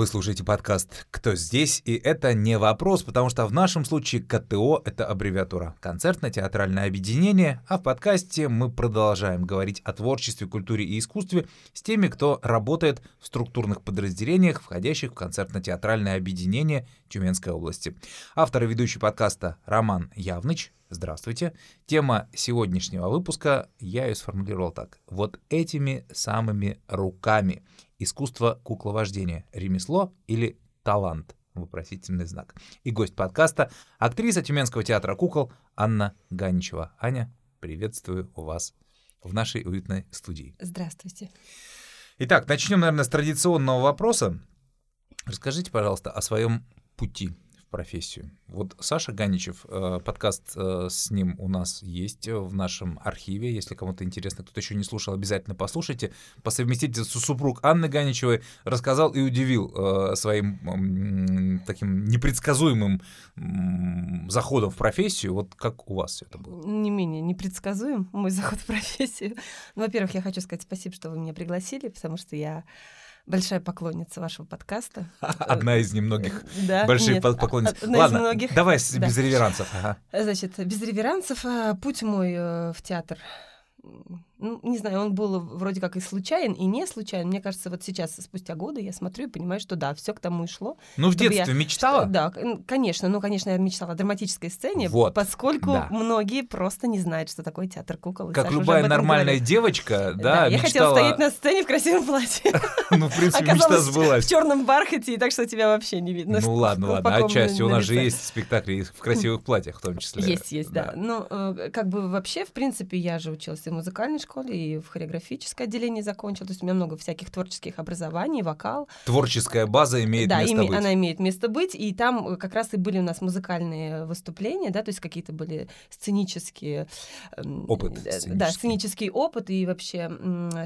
Вы слушаете подкаст «Кто здесь?» И это не вопрос, потому что в нашем случае КТО — это аббревиатура «Концертно-театральное объединение», а в подкасте мы продолжаем говорить о творчестве, культуре и искусстве с теми, кто работает в структурных подразделениях, входящих в концертно-театральное объединение Тюменской области. Автор и ведущий подкаста Роман Явныч. Здравствуйте. Тема сегодняшнего выпуска я ее сформулировал так. Вот этими самыми руками — искусство кукловождения, ремесло или талант? Вопросительный знак. И гость подкаста — актриса Тюменского театра кукол Анна Ганичева. Аня, приветствую вас в нашей уютной студии. Здравствуйте. Итак, начнем, наверное, с традиционного вопроса. Расскажите, пожалуйста, о своем пути профессию. Вот Саша Ганичев, э, подкаст э, с ним у нас есть в нашем архиве. Если кому-то интересно, кто-то еще не слушал, обязательно послушайте. По совместительству супруг Анны Ганичевой рассказал и удивил э, своим таким непредсказуемым заходом в профессию. Вот как у вас это было? Не менее непредсказуем мой заход в профессию. Ну, во-первых, я хочу сказать спасибо, что вы меня пригласили, потому что я большая поклонница вашего подкаста. Одна из немногих да? больших Нет, поклонниц. Ладно, давай да. без реверансов. Ага. Значит, без реверансов а, путь мой э, в театр ну, не знаю, он был вроде как и случайен, и не случайен. Мне кажется, вот сейчас, спустя годы, я смотрю и понимаю, что да, все к тому и шло. Ну, в детстве я, мечтала? Что, да, конечно. Ну, конечно, я мечтала о драматической сцене, вот, поскольку да. многие просто не знают, что такое театр кукол. Как любая нормальная говорит. девочка, да, да Я хотела стоять на сцене в красивом платье. Ну, в принципе, мечта сбылась. в черном бархате, и так что тебя вообще не видно. Ну, ладно, ладно, отчасти. У нас же есть спектакли в красивых платьях в том числе. Есть, есть, да. Ну, э, как бы вообще, в принципе, я же училась и в музыкальной школе, и в хореографическое отделение закончила, то есть у меня много всяких творческих образований, вокал. Творческая база имеет да, место име, быть. она имеет место быть, и там э, как раз и были у нас музыкальные выступления, да, то есть какие-то были сценические... Эм, опыт. Сценический. Да, сценический опыт, и вообще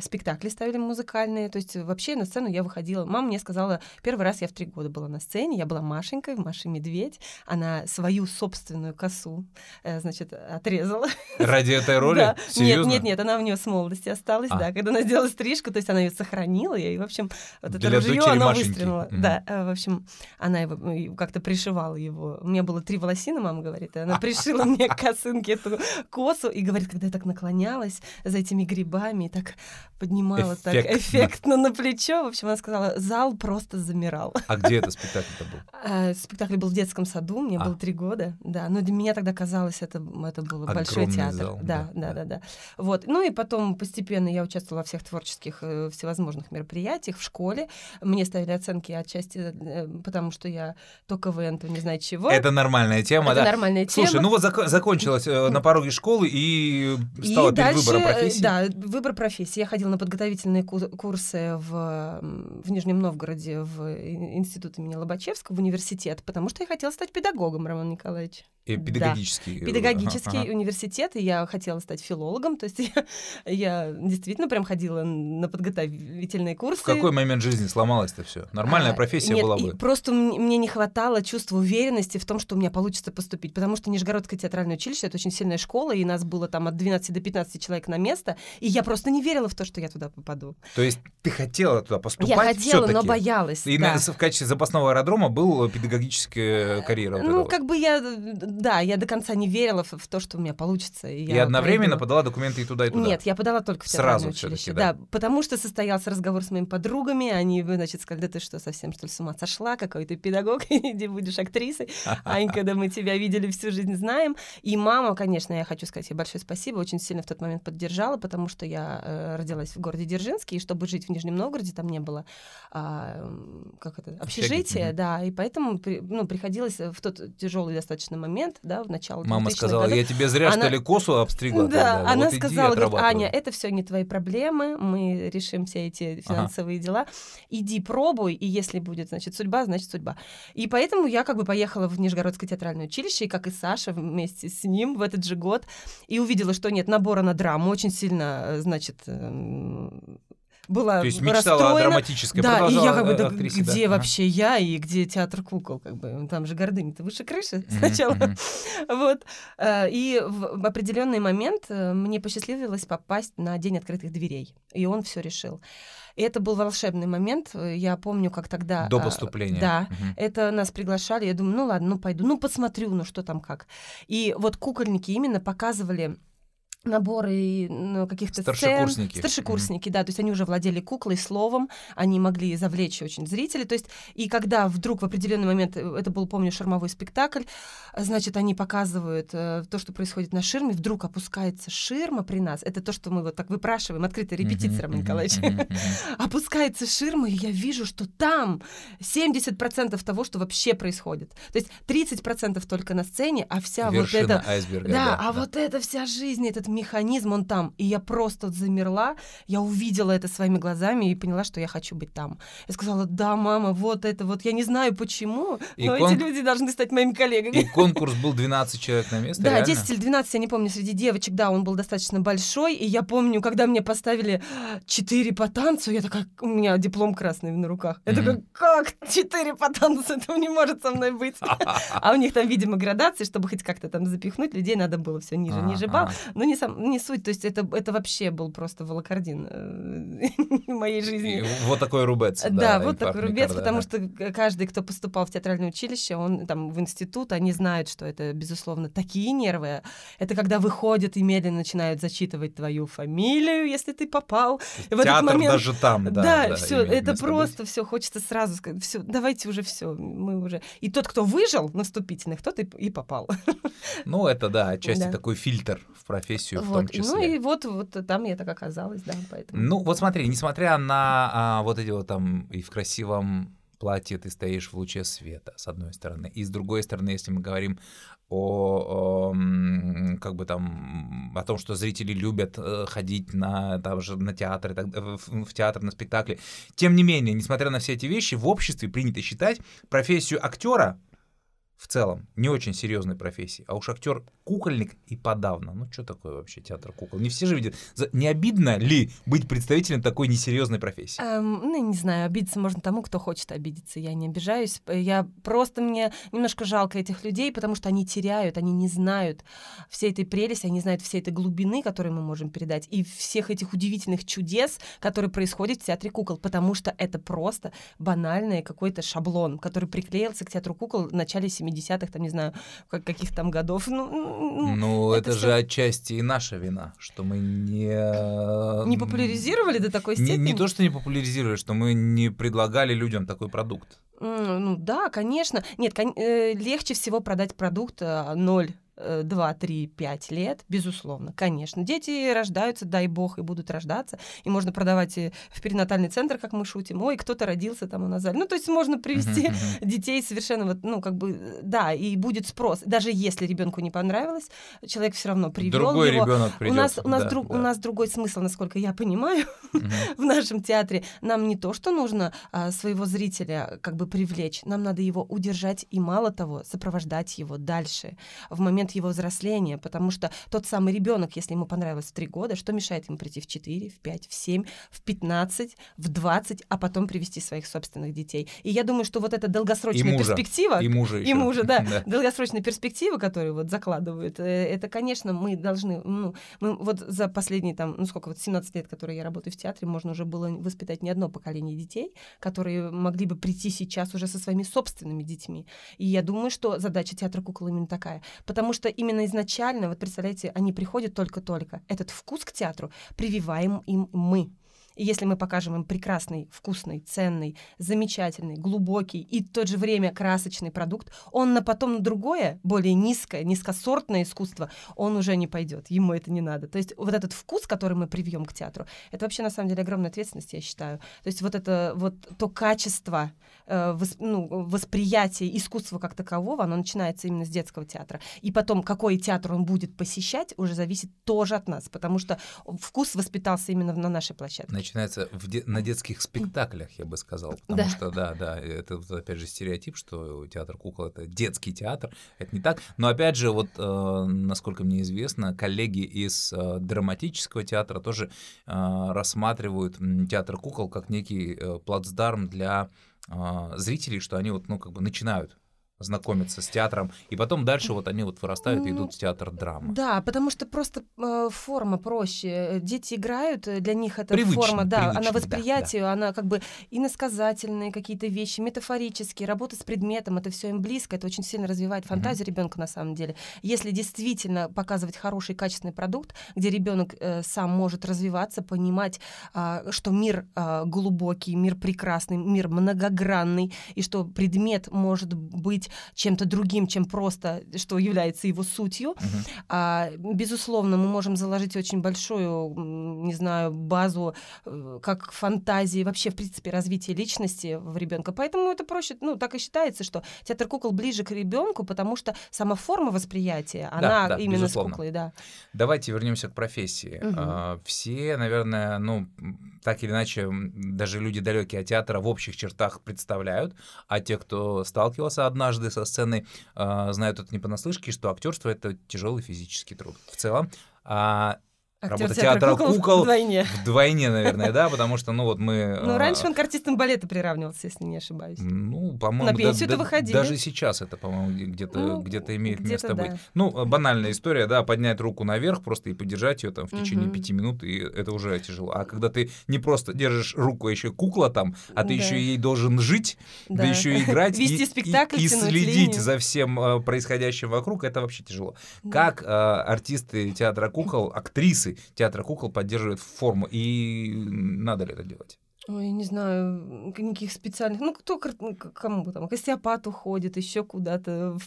спектакли ставили музыкальные, то есть вообще на сцену я выходила. Мама мне сказала, первый раз я в три года была на сцене, я была Машенькой, в Маше Медведь, она свою собственную косу, э, значит, отрезала. Ради этой роли? Да. Нет, нет, нет, она у нее с молодости осталась, а. да, когда она сделала стрижку, то есть она ее сохранила, и, в общем, вот это ружье, она выстрелила. Mm-hmm. Да, э, в общем, она его как-то пришивала его. У меня было три волосины, мама говорит, и она пришила мне к косынке эту косу, и говорит, когда я так наклонялась за этими грибами, и так поднимала так эффектно на плечо, в общем, она сказала, зал просто замирал. А где это спектакль-то был? А, спектакль был в детском саду, мне а. было три года, да, но для меня тогда казалось, это, это был большой театр. да, да, да, да. Вот, ну и потом постепенно постепенно я участвовала во всех творческих э, всевозможных мероприятиях в школе. Мне ставили оценки отчасти, э, потому что я то КВН, то не знаю чего. Это нормальная тема, Это да? нормальная тема. Слушай, ну вот зак- закончилась э, на пороге школы и стала и дальше, выбором профессии. Да, выбор профессии. Я ходила на подготовительные курсы в, в Нижнем Новгороде в институт имени Лобачевского, в университет, потому что я хотела стать педагогом, Роман Николаевич. И педагогический. Да. Педагогический ага. университет, и я хотела стать филологом, то есть я, я действительно прям ходила на подготовительные курсы. В какой момент жизни сломалось-то все? Нормальная а, профессия нет, была бы. Просто мне не хватало чувства уверенности в том, что у меня получится поступить, потому что Нижегородское театральное училище — это очень сильная школа, и нас было там от 12 до 15 человек на место, и я просто не верила в то, что я туда попаду. То есть ты хотела туда поступать Я хотела, но боялась. И да. в качестве запасного аэродрома был педагогическая карьера. Вот ну, как бы я да, я до конца не верила в, в то, что у меня получится. И, и одновременно пойду. подала документы и туда, и туда? Нет, я подала только в Сразу училище. Да? да, потому что состоялся разговор с моими подругами, они, значит, сказали, да ты что, совсем что ли с ума сошла, какой ты педагог, иди будешь актрисой. Анька, да мы тебя видели всю жизнь, знаем. И мама, конечно, я хочу сказать ей большое спасибо, очень сильно в тот момент поддержала, потому что я э, родилась в городе Дзержинске, и чтобы жить в Нижнем Новгороде, там не было а, как это, общежития, да, и поэтому ну, приходилось в тот тяжелый достаточно момент, да, в начало Мама сказала, годов. я тебе зря, она... что ли, косу обстригла? Да, тогда. она вот сказала, говорит, Аня, это все не твои проблемы, мы решим все эти финансовые ага. дела. Иди пробуй, и если будет, значит, судьба, значит, судьба. И поэтому я как бы поехала в Нижегородское театральное училище, и как и Саша вместе с ним в этот же год, и увидела, что нет набора на драму, очень сильно, э, значит, эм, была То есть мечтала расстроена. о драматической, Да, и я как бы, да, где да? вообще я и где театр кукол, как бы, там же гордыня-то выше крыши сначала. Вот. Э, и в определенный момент э, мне посчастливилось попасть на День открытых дверей, и он все решил. И это был волшебный момент. Я помню, как тогда... До а, поступления. Да. Угу. Это нас приглашали. Я думаю, ну ладно, ну пойду, ну посмотрю, ну что там как. И вот кукольники именно показывали наборы ну, каких-то старшекурсники. сцен. Старшекурсники, mm-hmm. да, то есть они уже владели куклой, словом, они могли завлечь очень зрителей, то есть и когда вдруг в определенный момент, э, это был, помню, шармовой спектакль, значит, они показывают э, то, что происходит на ширме, вдруг опускается ширма при нас, это то, что мы вот так выпрашиваем, открытая репетиция, mm-hmm. Роман Николаевич, mm-hmm. опускается ширма, и я вижу, что там 70% того, что вообще происходит, то есть 30% только на сцене, а вся Вершина вот эта... айсберга, да, да, а да. вот эта вся жизнь, этот механизм, он там. И я просто замерла, я увидела это своими глазами и поняла, что я хочу быть там. Я сказала, да, мама, вот это вот, я не знаю почему, и но кон... эти люди должны стать моими коллегами. И конкурс был 12 человек на место, Да, реально? 10 или 12, я не помню, среди девочек, да, он был достаточно большой, и я помню, когда мне поставили 4 по танцу, я такая, у меня диплом красный на руках. Я такая, как 4 по танцу, этого не может со мной быть. А у них там, видимо, градации, чтобы хоть как-то там запихнуть людей, надо было все ниже, ниже бал. Но не сам, не суть, то есть это, это вообще был просто волокордин э, моей жизни. И вот такой рубец. Да, да вот такой рубец, потому да. что каждый, кто поступал в театральное училище, он там в институт, они знают, что это, безусловно, такие нервы. Это когда выходят и медленно начинают зачитывать твою фамилию, если ты попал. В Театр этот момент, даже там, да. Да, да все, это просто все хочется сразу сказать, все, давайте уже все, мы уже. И тот, кто выжил на вступительных, тот и, и попал. Ну, это да, отчасти да. такой фильтр в профессию вот. в том числе. Ну и вот, вот там я так оказалась, да, поэтому. Ну вот смотри, несмотря на а, вот эти вот там и в красивом платье ты стоишь в луче света, с одной стороны. И с другой стороны, если мы говорим о, о как бы там о том, что зрители любят э, ходить на там же на театр, в, в театр, на спектакли. Тем не менее, несмотря на все эти вещи, в обществе принято считать профессию актера в целом не очень серьезной профессии, а уж актер кукольник и подавно. Ну, что такое вообще театр кукол? Не все же видят. Не обидно ли быть представителем такой несерьезной профессии? Эм, ну, не знаю, обидеться можно тому, кто хочет обидеться. Я не обижаюсь. Я просто мне немножко жалко этих людей, потому что они теряют, они не знают всей этой прелести, они знают всей этой глубины, которую мы можем передать, и всех этих удивительных чудес, которые происходят в театре кукол, потому что это просто банальный какой-то шаблон, который приклеился к театру кукол в начале 70-х, там, не знаю, каких там годов. Ну, ну, это, это же отчасти и наша вина, что мы не... Не популяризировали до такой степени? Не, не то, что не популяризировали, что мы не предлагали людям такой продукт. Ну да, конечно. Нет, кон- э, легче всего продать продукт э, ноль 2, 3, 5 лет, безусловно, конечно. Дети рождаются, дай бог, и будут рождаться, и можно продавать в перинатальный центр, как мы шутим, ой, кто-то родился там у нас. Ну, то есть можно привести детей совершенно вот, ну, как бы, да, и будет спрос. Даже если ребенку не понравилось, человек все равно привел Другой его. ребенок придет. У нас, у, нас да, друг, да. у нас другой смысл, насколько я понимаю, в нашем театре. Нам не то, что нужно а, своего зрителя как бы привлечь, нам надо его удержать и, мало того, сопровождать его дальше в момент момент его взросления, потому что тот самый ребенок, если ему понравилось в 3 года, что мешает ему прийти в 4, в 5, в 7, в 15, в 20, а потом привести своих собственных детей. И я думаю, что вот эта долгосрочная и мужа, перспектива... И мужа еще. И мужа, да, да. Долгосрочная перспектива, которую вот закладывают, э, это, конечно, мы должны... Ну, мы вот за последние там, ну сколько, вот 17 лет, которые я работаю в театре, можно уже было воспитать не одно поколение детей, которые могли бы прийти сейчас уже со своими собственными детьми. И я думаю, что задача театра кукол именно такая. Потому что именно изначально, вот представляете, они приходят только-только. Этот вкус к театру прививаем им мы. И если мы покажем им прекрасный, вкусный, ценный, замечательный, глубокий и в то же время красочный продукт, он на потом на другое, более низкое, низкосортное искусство, он уже не пойдет. Ему это не надо. То есть вот этот вкус, который мы привьем к театру, это вообще на самом деле огромная ответственность, я считаю. То есть вот это вот то качество э, вос, ну, восприятия искусства как такового, оно начинается именно с детского театра. И потом, какой театр он будет посещать, уже зависит тоже от нас, потому что вкус воспитался именно на нашей площадке начинается в де- на детских спектаклях, я бы сказал. Потому да. что, да, да, это опять же стереотип, что театр кукол это детский театр. Это не так. Но опять же, вот э, насколько мне известно, коллеги из э, драматического театра тоже э, рассматривают театр кукол как некий э, плацдарм для э, зрителей, что они вот, ну, как бы начинают знакомиться с театром, и потом дальше вот они вот вырастают и идут в театр драмы. Да, потому что просто э, форма проще. Дети играют, э, для них это привычно, форма, да, привычно, она восприятие, да, да. она как бы иносказательные какие-то вещи, метафорические, работа с предметом, это все им близко, это очень сильно развивает фантазию mm-hmm. ребенка на самом деле. Если действительно показывать хороший качественный продукт, где ребенок э, сам может развиваться, понимать, э, что мир э, глубокий, мир прекрасный, мир многогранный, и что предмет может быть быть чем-то другим, чем просто, что является его сутью. Uh-huh. А, безусловно, мы можем заложить очень большую, не знаю, базу э, как фантазии, вообще, в принципе, развития личности в ребенка. Поэтому это проще, ну, так и считается, что театр кукол ближе к ребенку, потому что сама форма восприятия, да, она да, именно безусловно. с куклой, да. Давайте вернемся к профессии. Угу. А, все, наверное, ну, так или иначе, даже люди далекие от театра в общих чертах представляют, а те, кто сталкивался однажды однажды со сцены э, знают это не понаслышке, что актерство это тяжелый физический труд в целом. А Актер Работа театра, театра кукол, кукол вдвойне. Вдвойне, наверное, да, потому что, ну вот мы... Ну, раньше он к артистам балета приравнивался, если не ошибаюсь. Ну, по-моему... На пенсию да, выходили. Даже сейчас это, по-моему, где-то ну, где имеет где место да. быть. Ну, банальная история, да, поднять руку наверх просто и подержать ее там в течение угу. пяти минут, и это уже тяжело. А когда ты не просто держишь руку, а еще кукла там, а ты да. еще ей должен жить, да, да еще играть, Вести и, спектакль, и, и следить линию. за всем э, происходящим вокруг, это вообще тяжело. Да. Как э, артисты театра кукол, актрисы театра кукол поддерживает форму. И надо ли это делать? Ой, не знаю, никаких специальных. Ну, кто ну, кому там, к остеопату ходит, еще куда-то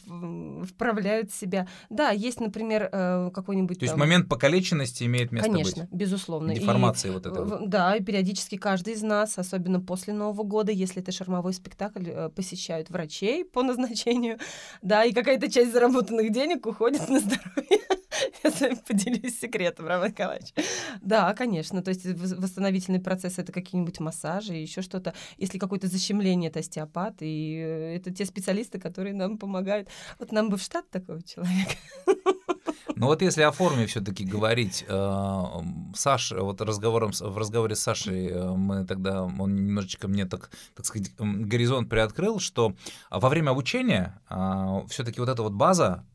вправляют себя. Да, есть, например, э, какой-нибудь. То есть момент покалеченности имеет место Конечно, быть. безусловно. Деформации и, вот это. Вот. Да, и периодически каждый из нас, особенно после Нового года, если это шармовой спектакль, э, посещают врачей по назначению, да, и какая-то часть заработанных денег уходит на здоровье. Я с вами поделюсь секретом, Роман Николаевич. Да, конечно. То есть восстановительный процесс — это какие-нибудь массажи, еще что-то. Если какое-то защемление, это остеопат. И э, это те специалисты, которые нам помогают. Вот нам бы в штат такого человека. Ну вот если о форме все-таки говорить, э, Саша, вот разговором, в разговоре с Сашей э, мы тогда, он немножечко мне, так, так сказать, горизонт приоткрыл, что во время обучения все-таки вот эта вот база,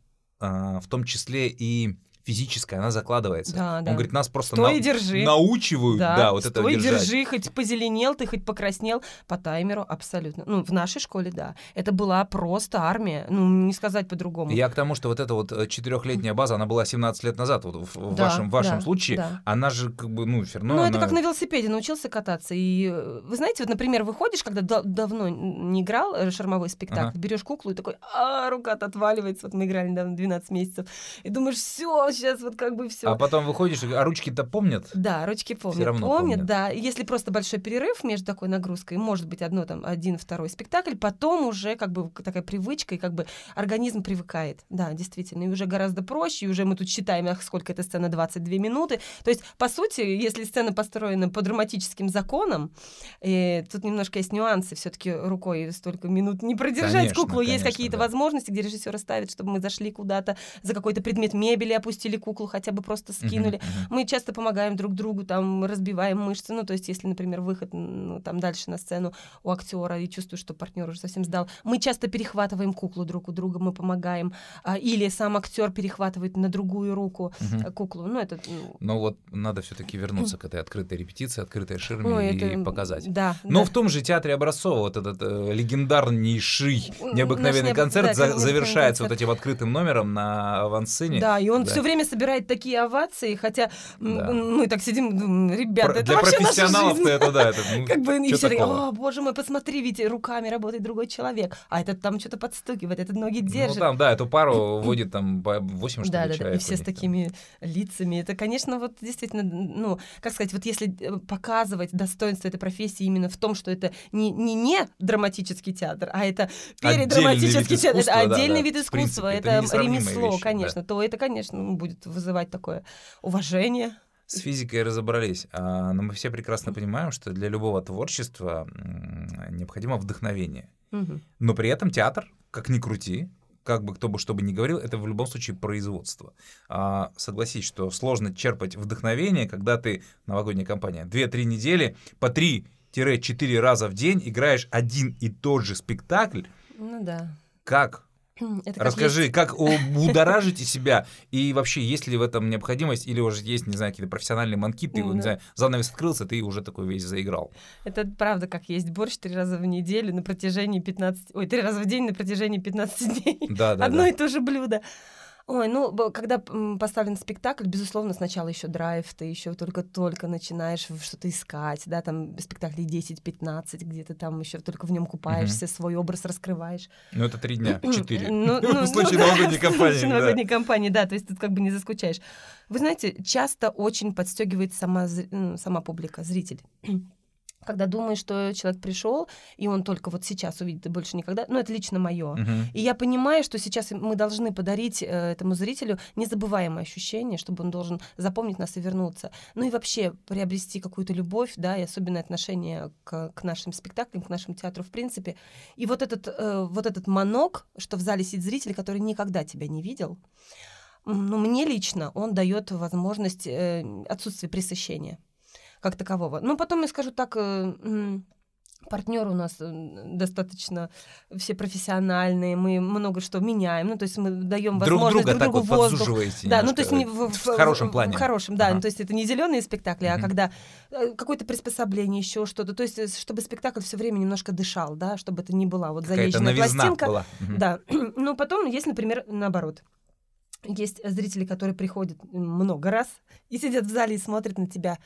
в том числе и физическая, она закладывается. Да, Он да. говорит, нас просто на... держи. научивают, да, да вот это держать. держи, хоть позеленел ты, хоть покраснел, по таймеру абсолютно. Ну, в нашей школе, да. Это была просто армия, ну, не сказать по-другому. Я к тому, что вот эта вот э, четырехлетняя база, она была 17 лет назад, вот в, да, вашем, вашем да, случае, да. она же как бы, ну, все равно... Ну, она... это как на велосипеде научился кататься. И э, вы знаете, вот, например, выходишь, когда да- давно не играл э, шармовой спектакль, ага. берешь куклу и такой, а, рука-то отваливается, вот мы играли недавно 12 месяцев, и думаешь, все, сейчас вот как бы все. А потом выходишь, а ручки-то помнят? Да, ручки помнят. Все равно помнят, помнят, да. Если просто большой перерыв между такой нагрузкой, может быть, одно там, один, второй спектакль, потом уже как бы такая привычка, и как бы организм привыкает. Да, действительно, и уже гораздо проще, и уже мы тут считаем, сколько эта сцена, 22 минуты. То есть, по сути, если сцена построена по драматическим законам, э, тут немножко есть нюансы, все-таки рукой столько минут не продержать конечно, куклу, конечно, есть какие-то да. возможности, где режиссер ставит, чтобы мы зашли куда-то за какой-то предмет мебели, опустили куклу, хотя бы просто скинули. Uh-huh, uh-huh. Мы часто помогаем друг другу, там разбиваем мышцы. Ну, то есть, если, например, выход ну, там дальше на сцену у актера и чувствую, что партнер уже совсем сдал, мы часто перехватываем куклу друг у друга, мы помогаем. А, или сам актер перехватывает на другую руку uh-huh. куклу. Ну, это. Ну, Но вот надо все-таки вернуться к этой открытой репетиции, открытой ширме и это... показать. Да. Но да. в том же театре Образцова вот этот э, легендарнейший необыкновенный Наш концерт да, за- завершается концерт. вот этим открытым номером на авансцене. Да, и он да. все время собирает такие овации, хотя да. мы так сидим, думаем, ребята, это Для вообще профессионалов это да, это ну, как бы и все такие, о, боже мой, посмотри, ведь руками работает другой человек, а этот там что-то подстукивает, этот ноги ну держит. Ну там, да, эту пару водит там 8 что да, ли, да, Да, и все с такими лицами. Это, конечно, вот действительно, ну, как сказать, вот если э, показывать достоинство этой профессии именно в том, что это не, не, не драматический театр, а это передраматический театр, это отдельный да, вид искусства, принципе, это, это ремесло, вещи, конечно, да. то это, конечно, будет вызывать такое уважение. С физикой разобрались, а, но мы все прекрасно понимаем, что для любого творчества необходимо вдохновение. Но при этом театр, как ни крути, как бы кто бы что бы ни говорил, это в любом случае производство. А, согласись, что сложно черпать вдохновение, когда ты, новогодняя кампания, 2-3 недели по 3-4 раза в день играешь один и тот же спектакль. Ну да. Как это как Расскажи, есть... как будоражите себя, и вообще, есть ли в этом необходимость, или уже есть, не знаю, какие-то профессиональные манки, ты, не знаю, занавес открылся, ты уже такой весь заиграл. Это правда, как есть борщ три раза в неделю на протяжении 15... Ой, три раза в день на протяжении 15 дней. Да, да, Одно да. и то же блюдо. Ой, ну, когда поставлен спектакль, безусловно, сначала еще драйв, ты еще только-только начинаешь что-то искать, да, там спектаклей 10-15, где ты там еще только в нем купаешься, угу. свой образ раскрываешь. Ну, это три дня, четыре. Ну, ну, в случае ну, новогодней кампании. В случае новогодней кампании, да, то есть тут как бы не заскучаешь. Вы знаете, часто очень подстегивает сама, сама публика, зритель когда думаешь, что человек пришел, и он только вот сейчас увидит и больше никогда, ну это лично мое. Uh-huh. И я понимаю, что сейчас мы должны подарить э, этому зрителю незабываемое ощущение, чтобы он должен запомнить нас и вернуться. Ну и вообще приобрести какую-то любовь, да, и особенное отношение к, к нашим спектаклям, к нашему театру в принципе. И вот этот, э, вот этот манок, что в зале сидит зритель, который никогда тебя не видел, ну мне лично он дает возможность э, отсутствия пресыщения как такового. Но потом я скажу так, э, партнеры у нас э, достаточно все профессиональные, мы много что меняем, ну то есть мы даем возможность друг, друга друг другу вот воздух. Да, ну то есть не в, в, в хорошем плане. В хорошем, да, ага. ну, то есть это не зеленые спектакли, а когда э, какое-то приспособление, еще что-то, то есть чтобы спектакль все время немножко дышал, да, чтобы это не была вот заезженная пластинка. Была. Да, ну потом есть, например, наоборот. Есть зрители, которые приходят много раз и сидят в зале и смотрят на тебя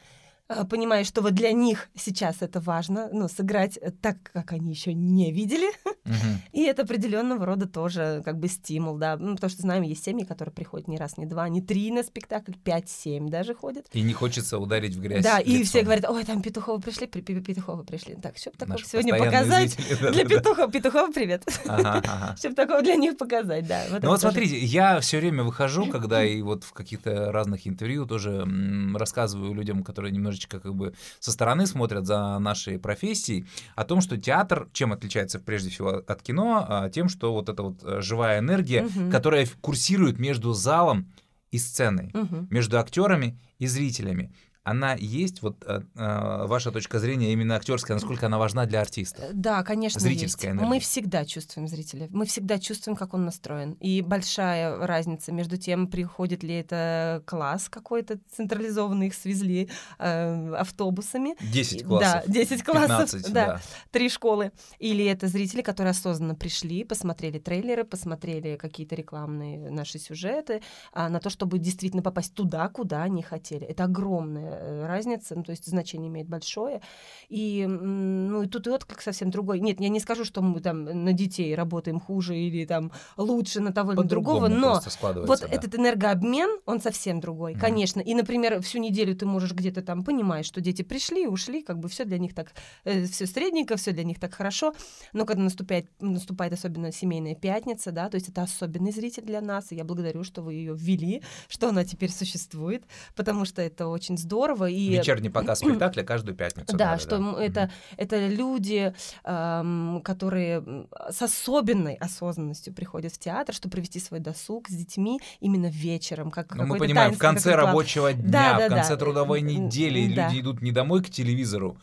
а, понимая, что вот для них сейчас это важно, ну, сыграть так, как они еще не видели. Угу. И это определенного рода тоже как бы стимул, да. Ну, потому что знаем, есть семьи, которые приходят не раз, не два, не три на спектакль, пять-семь даже ходят. И не хочется ударить в грязь. Да, лицом. и все говорят, ой, там Петуховы пришли, Петуховы пришли. Так, что такого сегодня показать? Зрители, для Петухова, Петухова привет. Ага, ага. Чтобы такого для них показать, да. Вот ну вот тоже. смотрите, я все время выхожу, когда и вот в каких-то разных интервью тоже рассказываю людям, которые немножечко немножечко как бы со стороны смотрят за нашей профессией, о том, что театр чем отличается прежде всего от кино, а, тем, что вот эта вот э, живая энергия, угу. которая курсирует между залом и сценой, угу. между актерами и зрителями она есть, вот э, э, ваша точка зрения именно актерская, насколько она важна для артиста? Э, да, конечно, Зрительская есть. Энергия. Мы всегда чувствуем зрителя, мы всегда чувствуем, как он настроен. И большая разница между тем, приходит ли это класс какой-то централизованный, их свезли э, автобусами. 10 классов. Да, 10 классов, 15, да, да. Три школы. Или это зрители, которые осознанно пришли, посмотрели трейлеры, посмотрели какие-то рекламные наши сюжеты, а, на то, чтобы действительно попасть туда, куда они хотели. Это огромное Э, разница, ну, то есть значение имеет большое. И, ну, и тут и отклик совсем другой. Нет, я не скажу, что мы там на детей работаем хуже или там лучше на того или другого, но вот да. этот энергообмен, он совсем другой, mm. конечно. И, например, всю неделю ты можешь где-то там понимать, что дети пришли, ушли, как бы все для них так, э, все средненько, все для них так хорошо, но когда наступает, наступает особенно семейная пятница, да, то есть это особенный зритель для нас, и я благодарю, что вы ее ввели, что она теперь существует, потому что это очень здорово, здорово. И... Вечерний показ спектакля каждую пятницу. Да, что да. Это, это люди, эм, которые с особенной осознанностью приходят в театр, чтобы провести свой досуг с детьми именно вечером. Как ну, мы понимаем, в конце рабочего дня, да, да, в конце да. трудовой недели да. люди идут не домой к телевизору,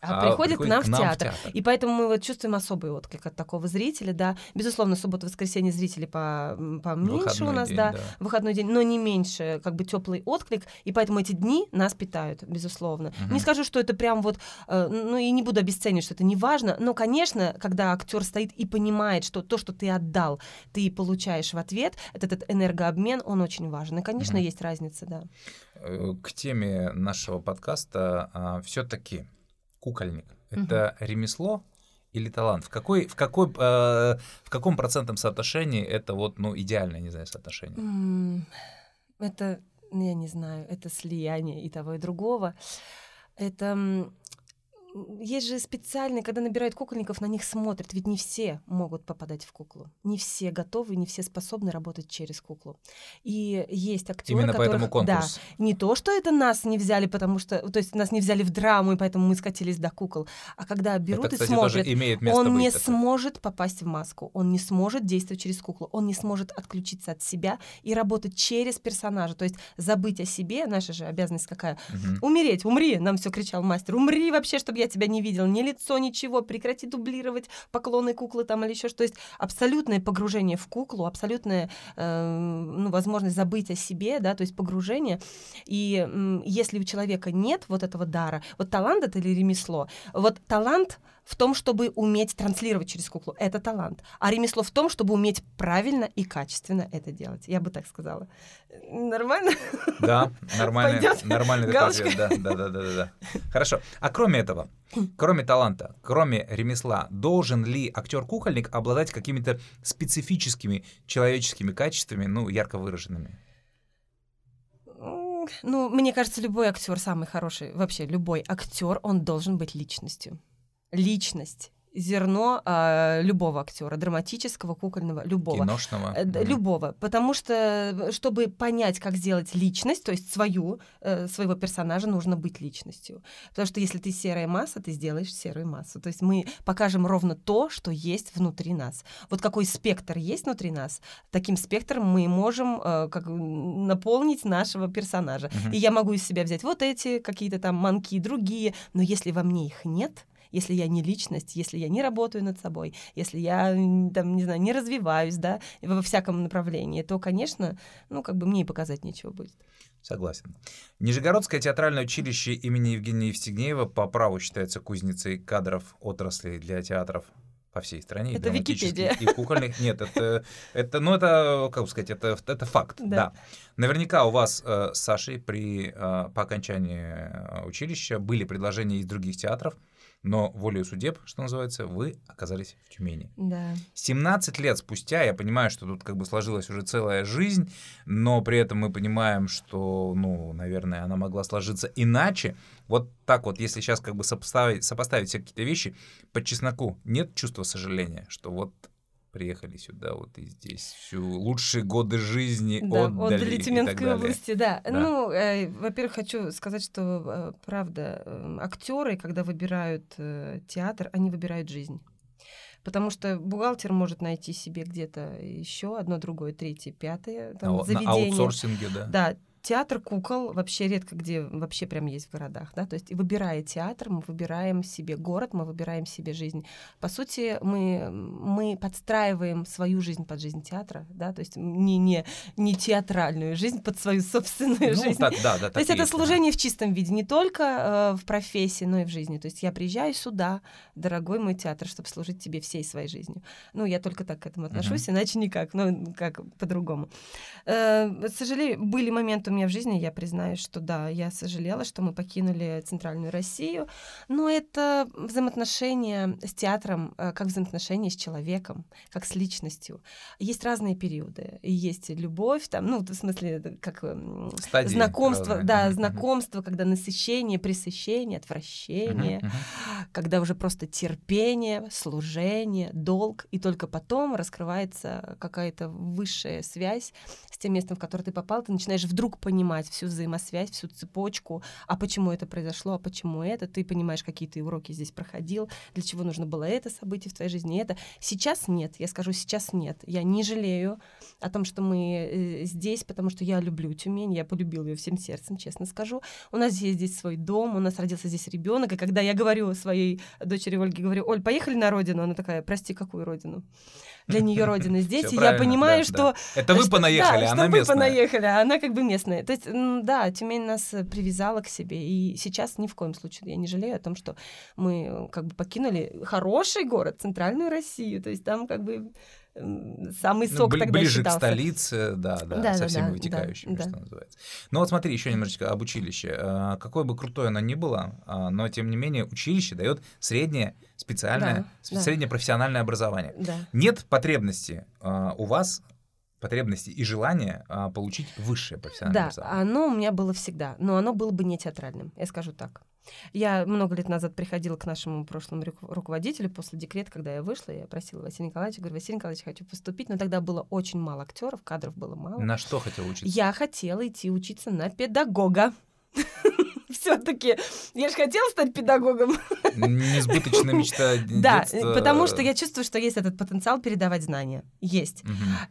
а, а приходят, приходят к нам, к нам в, театр. в театр. И поэтому мы вот чувствуем особый отклик от такого зрителя, да. Безусловно, суббота-воскресенье зрители по, поменьше выходной у нас, день, да, да, выходной день, но не меньше как бы теплый отклик, и поэтому эти дни нас питают, безусловно. Угу. Не скажу, что это прям вот, э, ну и не буду обесценивать, что это не важно, но, конечно, когда актер стоит и понимает, что то, что ты отдал, ты получаешь в ответ, этот, этот энергообмен, он очень важен. И, конечно, угу. есть разница, да. Э, к теме нашего подкаста а, все-таки кукольник это угу. ремесло или талант? В какой, в какой, э, в каком процентном соотношении это вот, ну, идеальное, не знаю, соотношение? Это, я не знаю, это слияние и того, и другого. Это есть же специальные, когда набирают кукольников, на них смотрят, ведь не все могут попадать в куклу, не все готовы, не все способны работать через куклу. И есть актеры, Именно которых, поэтому конкурс. Да, не то, что это нас не взяли, потому что, то есть нас не взяли в драму, и поэтому мы скатились до кукол, а когда берут это, и кстати, смотрят, тоже имеет место он не такое. сможет попасть в маску, он не сможет действовать через куклу, он не сможет отключиться от себя и работать через персонажа, то есть забыть о себе, наша же обязанность какая? Мгм. Умереть, умри, нам все кричал мастер, умри вообще, чтобы я тебя не видел, ни лицо, ничего, прекрати дублировать поклоны куклы там или еще что. То есть абсолютное погружение в куклу, абсолютная э, ну, возможность забыть о себе, да, то есть погружение. И м, если у человека нет вот этого дара, вот талант это или ремесло, вот талант в том, чтобы уметь транслировать через куклу, это талант. А ремесло в том, чтобы уметь правильно и качественно это делать. Я бы так сказала. Нормально? Да, нормальный, нормальный ответ. Да, да, да, да, да. Хорошо. А кроме этого, кроме таланта, кроме ремесла, должен ли актер-кукольник обладать какими-то специфическими человеческими качествами, ну, ярко выраженными? Ну, мне кажется, любой актер самый хороший, вообще любой актер, он должен быть личностью. Личность. Зерно а, любого актера, драматического, кукольного, любого. Киношного? Э, д- Мгм. Любого. Потому что, э, чтобы понять, как сделать личность, то есть свою, э, своего персонажа, нужно быть личностью. Потому что если ты серая масса, ты сделаешь серую массу. То есть мы покажем ровно то, что есть внутри нас. Вот какой спектр есть внутри нас, таким спектром мы можем э, как, наполнить нашего персонажа. Мгм. И я могу из себя взять вот эти какие-то там манки, другие, но если во мне их нет, если я не личность, если я не работаю над собой, если я, там, не знаю, не развиваюсь, да, во всяком направлении, то, конечно, ну, как бы мне и показать нечего будет. Согласен. Нижегородское театральное училище имени Евгения Евстигнеева по праву считается кузницей кадров отрасли для театров по всей стране. и Это драматических, Википедия. И кукольных. Нет, это, это, ну, это, как бы сказать, это, это факт, да. Да. Наверняка у вас э, с Сашей при, э, по окончании э, училища были предложения из других театров, но волею судеб, что называется, вы оказались в Тюмени. Да. 17 лет спустя, я понимаю, что тут как бы сложилась уже целая жизнь, но при этом мы понимаем, что, ну, наверное, она могла сложиться иначе. Вот так вот, если сейчас как бы сопоставить, сопоставить все какие-то вещи, по чесноку нет чувства сожаления, что вот приехали сюда, вот и здесь всю лучшие годы жизни Да, отдали, отдали Тюменской области, да. Да. Ну, э, во-первых, хочу сказать, что э, правда, актеры, когда выбирают э, театр, они выбирают жизнь. Потому что бухгалтер может найти себе где-то еще одно, другое, третье, пятое там, А, на заведение. аутсорсинге, да. Да, театр кукол вообще редко где вообще прям есть в городах, да, то есть выбирая театр, мы выбираем себе город, мы выбираем себе жизнь. По сути, мы, мы подстраиваем свою жизнь под жизнь театра, да, то есть не, не, не театральную жизнь под свою собственную Ну, жизнь. так, да, да, То есть это есть, да. служение в чистом виде, не только э, в профессии, но и в жизни. То есть я приезжаю сюда, дорогой мой театр, чтобы служить тебе всей своей жизнью. Ну, я только так к этому отношусь, иначе никак, ну, как по-другому. Э, сожалею, были моменты меня в жизни, я признаюсь, что да, я сожалела, что мы покинули Центральную Россию, но это взаимоотношения с театром, э, как взаимоотношения с человеком, как с личностью. Есть разные периоды. И есть любовь, там, ну, в смысле, как Стадии знакомство, разные. да, знакомство, когда насыщение, пресыщение, отвращение, когда уже просто терпение, служение, долг, и только потом раскрывается какая-то высшая связь с тем местом, в которое ты попал, ты начинаешь вдруг понимать всю взаимосвязь, всю цепочку, а почему это произошло, а почему это, ты понимаешь, какие ты уроки здесь проходил, для чего нужно было это событие в твоей жизни, это. Сейчас нет, я скажу, сейчас нет. Я не жалею о том, что мы э, здесь, потому что я люблю Тюмень, я полюбила ее всем сердцем, честно скажу. У нас есть здесь свой дом, у нас родился здесь ребенок, и когда я говорю своей дочери Ольге, говорю, Оль, поехали на родину, она такая, прости, какую родину? Для нее родина здесь, и я понимаю, что. Это вы понаехали, да, она что вы местная. понаехали, а она как бы местная. То есть, да, Тюмень нас э, привязала к себе, и сейчас ни в коем случае я не жалею о том, что мы э, как бы покинули хороший город, центральную Россию, то есть там как бы самый Ну, сок бли- тогда ближе считался. к столице, да, да, Да, со да, всеми да, вытекающими, да, что да. называется. Ну вот смотри, еще немножечко об училище. А, Какое бы крутое оно ни было, а, но тем не менее училище дает среднее специальное, Да, с- да. среднее профессиональное образование. Да. Нет потребности а, у вас потребности и желания а, получить высшее профессиональное Да, образование. оно у меня было всегда, но оно было бы не театральным, я скажу так. Я много лет назад приходила к нашему прошлому руководителю после декрета, когда я вышла, я просила Василия Николаевича, говорю, Василий Николаевич, хочу поступить, но тогда было очень мало актеров, кадров было мало. На что хотела учиться? Я хотела идти учиться на педагога. все-таки я же хотела стать педагогом. Несбыточная мечта Да, потому что я чувствую, что есть этот потенциал передавать знания. Есть.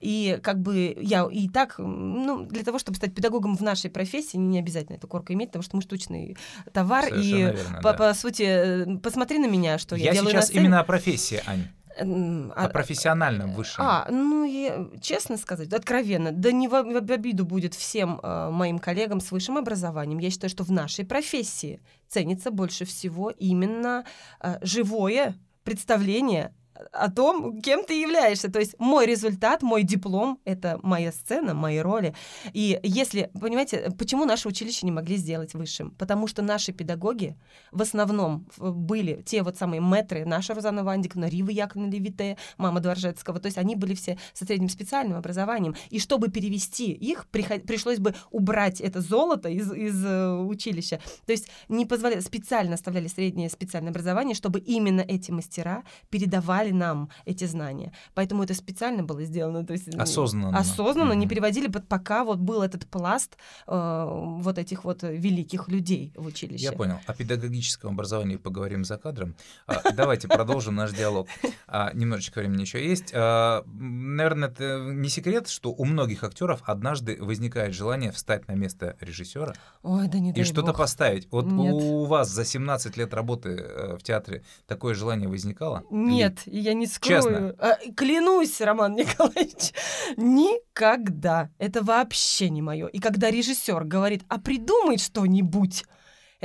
И как бы я и так, ну, для того, чтобы стать педагогом в нашей профессии, не обязательно эту корку иметь, потому что мы штучный товар. и по сути, э, посмотри на меня, что я, делаю Я сейчас именно о профессии, Ань. О а, профессиональном высшем. А, ну, я, честно сказать, откровенно, да не в, в обиду будет всем э, моим коллегам с высшим образованием. Я считаю, что в нашей профессии ценится больше всего именно э, живое представление о том, кем ты являешься. То есть мой результат, мой диплом — это моя сцена, мои роли. И если, понимаете, почему наше училище не могли сделать высшим? Потому что наши педагоги в основном были те вот самые мэтры, наша Розана Вандиковна, Рива Яковлевна Левите, мама Дворжецкого, то есть они были все со средним специальным образованием. И чтобы перевести их, пришлось бы убрать это золото из, из э, училища. То есть не позволяли, специально оставляли среднее специальное образование, чтобы именно эти мастера передавали давали нам эти знания. Поэтому это специально было сделано. То есть, осознанно. Осознанно, mm-hmm. не переводили, пока вот был этот пласт э, вот этих вот великих людей в училище. Я понял. О педагогическом образовании поговорим за кадром. А, давайте продолжим наш диалог. А, немножечко времени еще есть. А, наверное, это не секрет, что у многих актеров однажды возникает желание встать на место режиссера Ой, да не и что-то поставить. Вот Нет. у вас за 17 лет работы э, в театре такое желание возникало? Нет, и я не скрою. Честно? А, клянусь, Роман Николаевич, никогда. Это вообще не мое. И когда режиссер говорит, а придумай что-нибудь,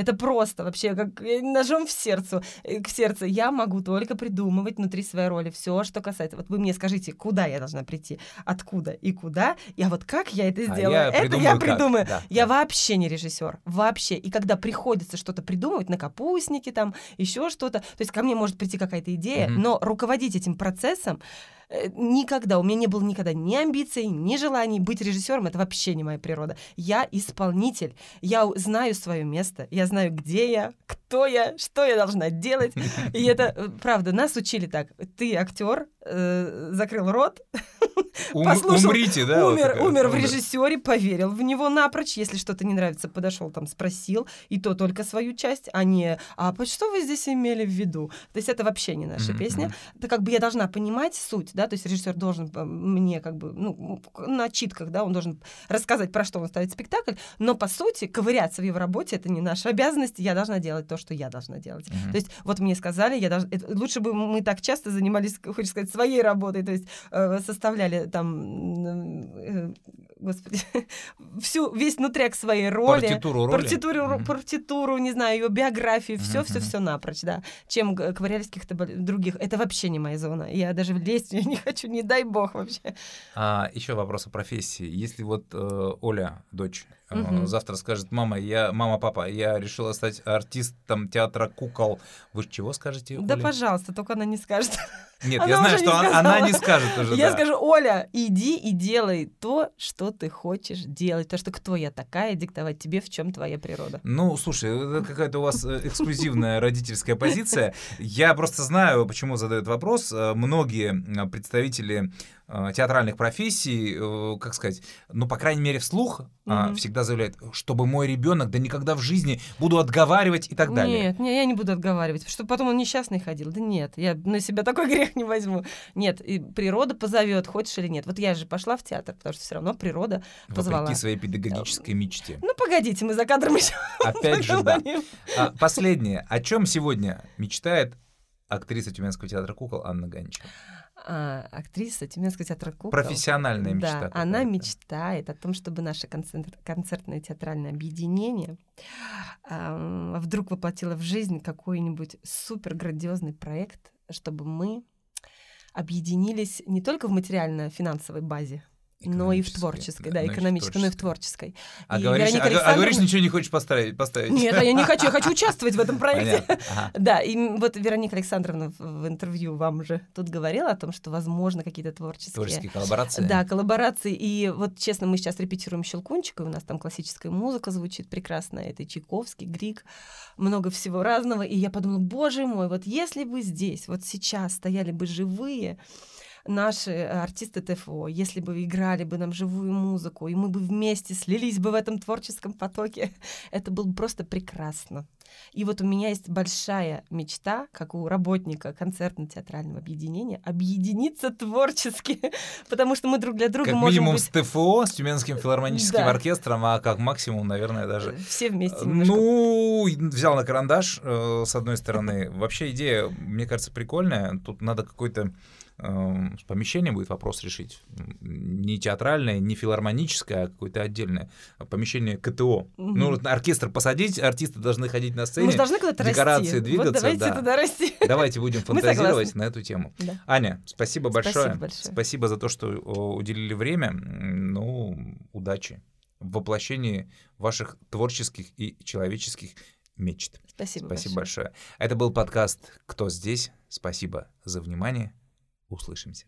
это просто вообще как ножом в сердце. Э, к сердцу. Я могу только придумывать внутри своей роли все, что касается. Вот вы мне скажите, куда я должна прийти, откуда и куда. Я вот как я это сделаю? А я это я придумаю. Да, я да. вообще не режиссер. Вообще. И когда приходится что-то придумывать на капустнике, там еще что-то, то есть ко мне может прийти какая-то идея, угу. но руководить этим процессом Э, никогда, у меня не было никогда ни амбиций, ни желаний быть режиссером, это вообще не моя природа. Я исполнитель, я знаю свое место, я знаю, где я, кто я, что я должна делать. И это, э, правда, нас учили так. Ты актер, э, закрыл рот, Ум, послушал, умрите, да? Умер, вот умер в режиссере, поверил в него напрочь. Если что-то не нравится, подошел там, спросил, и то только свою часть, а не, а что вы здесь имели в виду? То есть это вообще не наша mm-hmm. песня. Это как бы я должна понимать суть, да, то есть режиссер должен э, мне как бы, ну, на читках, да, он должен рассказать, про что он ставит спектакль, но по сути ковыряться в его работе это не наша обязанность, я должна делать то, что я должна делать. Mm-hmm. То есть вот мне сказали, я должна, это, лучше бы мы так часто занимались, хочешь сказать, своей работой, то есть э, составляли там, э, господи, всю, весь нутряк своей роли. Партитуру роли. Партитуру, mm-hmm. партитуру не знаю, ее биографию, все, mm-hmm. все, все напрочь, да. Чем ковырялись каких-то других. Это вообще не моя зона. Я даже лезть не хочу, не дай бог вообще. А, еще вопрос о профессии. Если вот э, Оля, дочь, Угу. Завтра скажет, мама, я, мама, папа, я решила стать артистом театра кукол. Вы чего скажете? Да, пожалуйста, только она не скажет. Нет, она я знаю, что она, она не скажет уже. Я да. скажу, Оля, иди и делай то, что ты хочешь делать. То, что кто я такая, диктовать тебе, в чем твоя природа. Ну, слушай, это какая-то у вас э, эксклюзивная родительская позиция. Я просто знаю, почему задают вопрос. Э, многие представители Э, театральных профессий, э, как сказать, ну, по крайней мере, вслух mm-hmm. всегда заявляет, чтобы мой ребенок да никогда в жизни буду отговаривать и так далее. Нет, нет, я не буду отговаривать, чтобы потом он несчастный ходил. Да нет, я на себя такой грех не возьму. Нет, и природа позовет, хочешь или нет. Вот я же пошла в театр, потому что все равно природа позвала. Вопреки своей педагогической мечте. Ну, погодите, мы за кадром еще Опять же, да. А, последнее. О чем сегодня мечтает актриса Тюменского театра кукол Анна Ганчева? А, актриса Тюменского театра кукол. Профессиональная мечта. Да, она мечтает о том, чтобы наше концерт, концертное театральное объединение а, вдруг воплотило в жизнь какой-нибудь супер грандиозный проект, чтобы мы объединились не только в материально-финансовой базе, но и в творческой, да, экономической, но и в творческой. А, и говоришь, а, Александровна... а говоришь, ничего не хочешь поставить? поставить. Нет, я не хочу, я хочу участвовать в этом проекте. Ага. Да, и вот Вероника Александровна в интервью вам уже тут говорила о том, что, возможно, какие-то творческие... Творческие коллаборации. Да, коллаборации. И вот, честно, мы сейчас репетируем «Щелкунчика», у нас там классическая музыка звучит прекрасно, это Чайковский, Грик, много всего разного. И я подумала, боже мой, вот если бы здесь, вот сейчас стояли бы живые наши э, артисты ТФО, если бы играли бы нам живую музыку, и мы бы вместе слились бы в этом творческом потоке, это было бы просто прекрасно. И вот у меня есть большая мечта, как у работника концертно-театрального объединения, объединиться творчески, потому что мы друг для друга как можем минимум быть... с ТФО, с Тюменским филармоническим да. оркестром, а как максимум, наверное, даже... Все вместе э, немножко. Ну, взял на карандаш, э, с одной стороны. Вообще идея, мне кажется, прикольная. Тут надо какой-то с помещением будет вопрос решить. Не театральное, не филармоническое, а какое-то отдельное помещение КТО. Угу. Ну, оркестр посадить, артисты должны ходить на сцене, Мы должны куда-то декорации расти. двигаться. Вот давайте да. туда расти. Давайте будем фантазировать на эту тему. Да. Аня, спасибо большое. Спасибо большое. Спасибо за то, что уделили время. Ну, удачи в воплощении ваших творческих и человеческих мечт. Спасибо, Спасибо большое. большое. Это был подкаст «Кто здесь?». Спасибо за внимание. Услышимся.